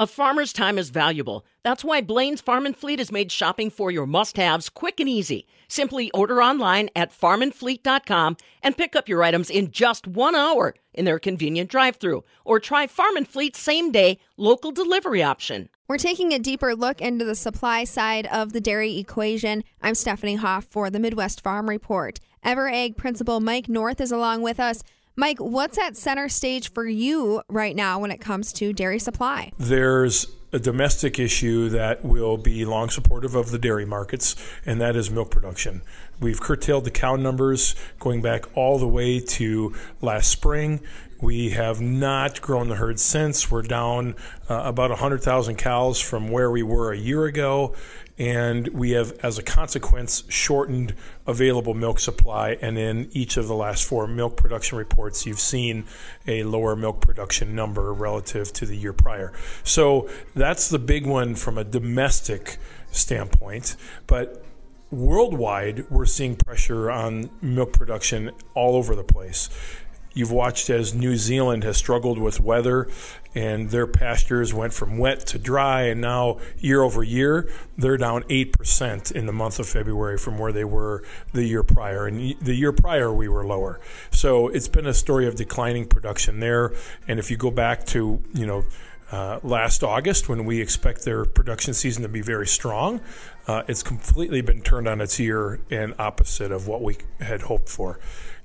A farmer's time is valuable. That's why Blain's Farm and Fleet has made shopping for your must haves quick and easy. Simply order online at farmandfleet.com and pick up your items in just one hour in their convenient drive through. Or try Farm and Fleet's same day local delivery option. We're taking a deeper look into the supply side of the dairy equation. I'm Stephanie Hoff for the Midwest Farm Report. EverAg principal Mike North is along with us. Mike, what's at center stage for you right now when it comes to dairy supply? There's a domestic issue that will be long supportive of the dairy markets, and that is milk production. We've curtailed the cow numbers going back all the way to last spring. We have not grown the herd since. We're down uh, about 100,000 cows from where we were a year ago and we have, as a consequence, shortened available milk supply. And in each of the last four milk production reports, you've seen a lower milk production number relative to the year prior. So that's the big one from a domestic standpoint. But worldwide, we're seeing pressure on milk production all over the place. You've watched as New Zealand has struggled with weather and their pastures went from wet to dry, and now year over year, they're down 8% in the month of February from where they were the year prior. And the year prior, we were lower. So it's been a story of declining production there. And if you go back to, you know, uh, last August when we expect their production season to be very strong. Uh, it's completely been turned on its ear and opposite of what we had hoped for.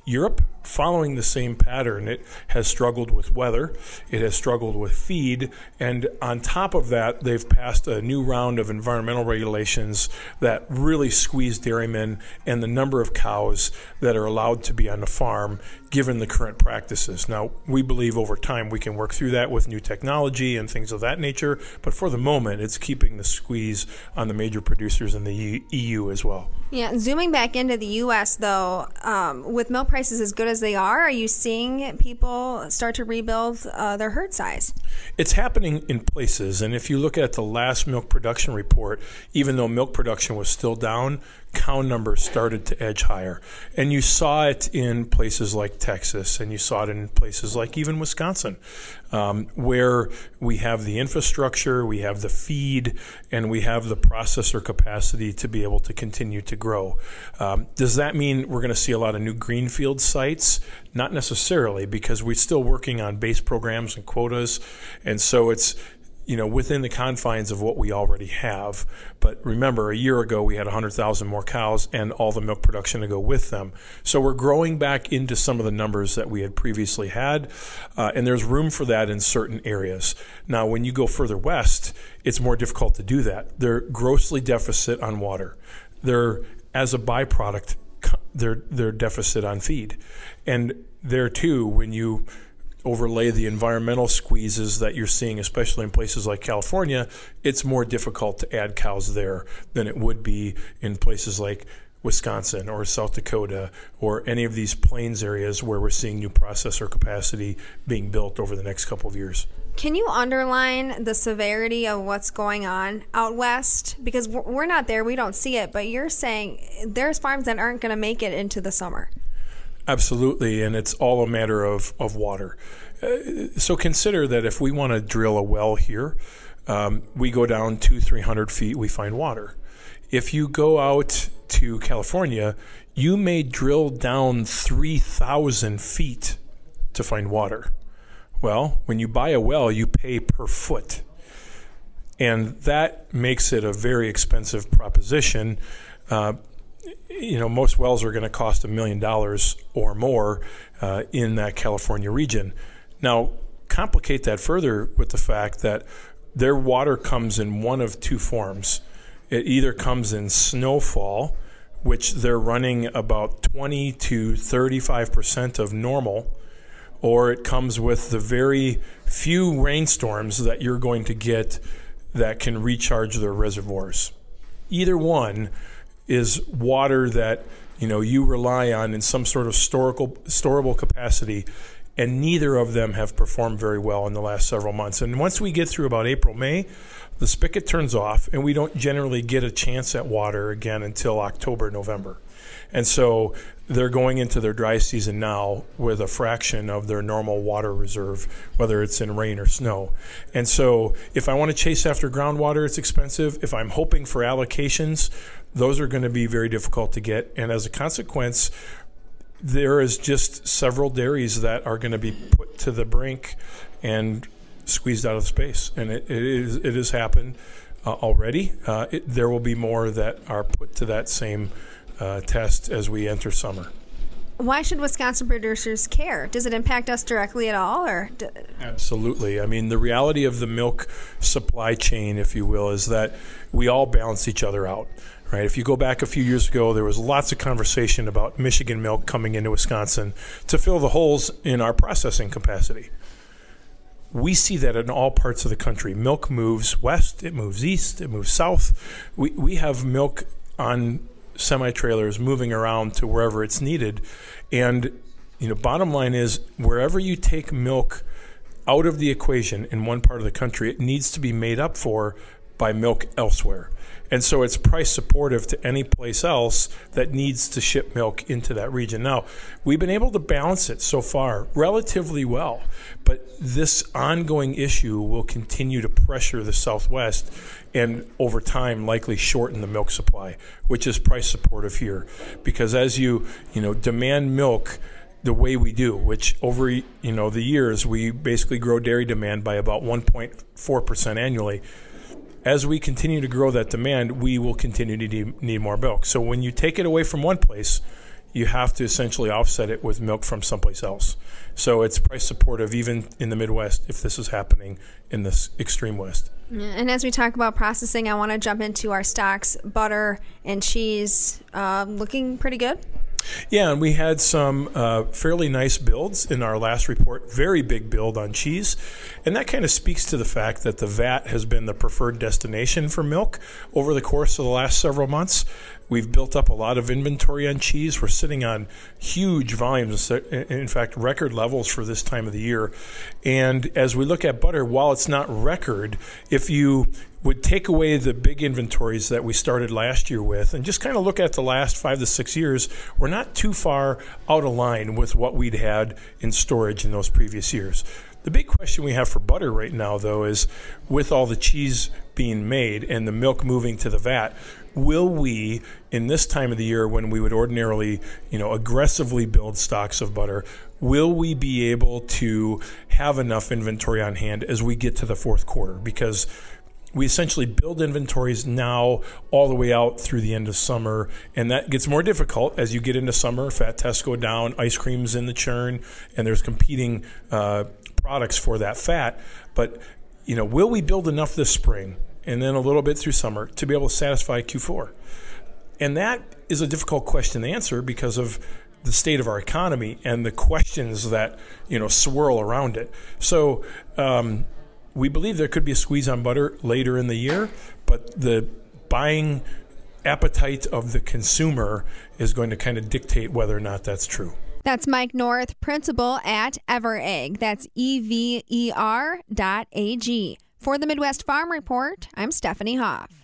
Europe, following the same pattern, it has struggled with weather, it has struggled with feed, and on top of that, they've passed a new round of environmental regulations that really squeeze dairymen and the number of cows that are allowed to be on the farm given the current practices. Now, we believe over time we can work through that with new technology and things of that nature, but for the moment, it's keeping the squeeze on the major producers in the EU as well. Yeah, zooming back into the U.S., though, um, with milk prices as good as they are, are you seeing people start to rebuild uh, their herd size? It's happening in places. And if you look at the last milk production report, even though milk production was still down, cow numbers started to edge higher. And you saw it in places like Texas, and you saw it in places like even Wisconsin, um, where we have the infrastructure, we have the feed, and we have the processor capacity to be able to continue to grow. Um, does that mean we're going to see a lot of new greenfield sites? Not necessarily, because we're still working on base programs and quotas. And so it's you know, within the confines of what we already have. But remember, a year ago we had 100,000 more cows and all the milk production to go with them. So we're growing back into some of the numbers that we had previously had, uh, and there's room for that in certain areas. Now, when you go further west, it's more difficult to do that. They're grossly deficit on water. They're, as a byproduct, they're, they're deficit on feed. And there too, when you overlay the environmental squeezes that you're seeing, especially in places like California, it's more difficult to add cows there than it would be in places like Wisconsin or South Dakota or any of these plains areas where we're seeing new processor capacity being built over the next couple of years. Can you underline the severity of what's going on out west? Because we're not there, we don't see it, but you're saying there's farms that aren't going to make it into the summer. Absolutely, and it's all a matter of, of water. Uh, so consider that if we want to drill a well here, um, we go down two, three hundred feet, we find water. If you go out to California, you may drill down 3,000 feet to find water. Well, when you buy a well, you pay per foot. And that makes it a very expensive proposition. Uh, you know, most wells are going to cost a million dollars or more uh, in that California region. Now, complicate that further with the fact that their water comes in one of two forms. It either comes in snowfall, which they're running about 20 to 35 percent of normal, or it comes with the very few rainstorms that you're going to get that can recharge their reservoirs. Either one is water that you know you rely on in some sort of storable storable capacity and neither of them have performed very well in the last several months and once we get through about April May the spigot turns off and we don't generally get a chance at water again until October November And so they're going into their dry season now with a fraction of their normal water reserve, whether it's in rain or snow. And so if I want to chase after groundwater, it's expensive. If I'm hoping for allocations, those are going to be very difficult to get. And as a consequence, there is just several dairies that are going to be put to the brink and squeezed out of space. And it, it, is, it has happened uh, already. Uh, it, there will be more that are put to that same uh, test as we enter summer. Why should Wisconsin producers care? Does it impact us directly at all, or? D- Absolutely. I mean, the reality of the milk supply chain, if you will, is that we all balance each other out. Right. If you go back a few years ago, there was lots of conversation about Michigan milk coming into Wisconsin to fill the holes in our processing capacity. We see that in all parts of the country. Milk moves west, it moves east, it moves south. We, we have milk on semi trailers moving around to wherever it's needed. And, you know, bottom line is wherever you take milk out of the equation in one part of the country, it needs to be made up for by milk elsewhere. And so it's price supportive to any place else that needs to ship milk into that region. Now, we've been able to balance it so far relatively well, but this ongoing issue will continue to pressure the Southwest and over time likely shorten the milk supply, which is price supportive here. Because as you, you know, demand milk the way we do, which over you know the years we basically grow dairy demand by about 1.4 percent annually as we continue to grow that demand, we will continue to need more milk. So when you take it away from one place, you have to essentially offset it with milk from someplace else. So it's price supportive even in the Midwest if this is happening in this extreme West. And as we talk about processing, I want to jump into our stocks, butter and cheese, uh, looking pretty good. Yeah, and we had some uh, fairly nice builds in our last report. Very big build on cheese. And that kind of speaks to the fact that the VAT has been the preferred destination for milk over the course of the last several months. We've built up a lot of inventory on cheese. We're sitting on huge volumes, in fact, record levels for this time of the year. And as we look at butter, while it's not record, if you would take away the big inventories that we started last year with and just kind of look at the last five to six years, we're not too far out of line with what we'd had in storage in those previous years. The big question we have for butter right now, though, is with all the cheese being made and the milk moving to the vat, will we, in this time of the year when we would ordinarily, you know, aggressively build stocks of butter, will we be able to have enough inventory on hand as we get to the fourth quarter? Because we essentially build inventories now all the way out through the end of summer, and that gets more difficult as you get into summer. Fat tests go down, ice cream's in the churn, and there's competing uh, products for that fat. But you know, will we build enough this spring and then a little bit through summer to be able to satisfy Q4? And that is a difficult question to answer because of the state of our economy and the questions that you know swirl around it. So um, we believe there could be a squeeze on butter later in the year, but the buying appetite of the consumer is going to kind of dictate whether or not that's true. That's Mike North, principal at EverAg. That's E V E R dot A G. For the Midwest Farm Report, I'm Stephanie Hoff.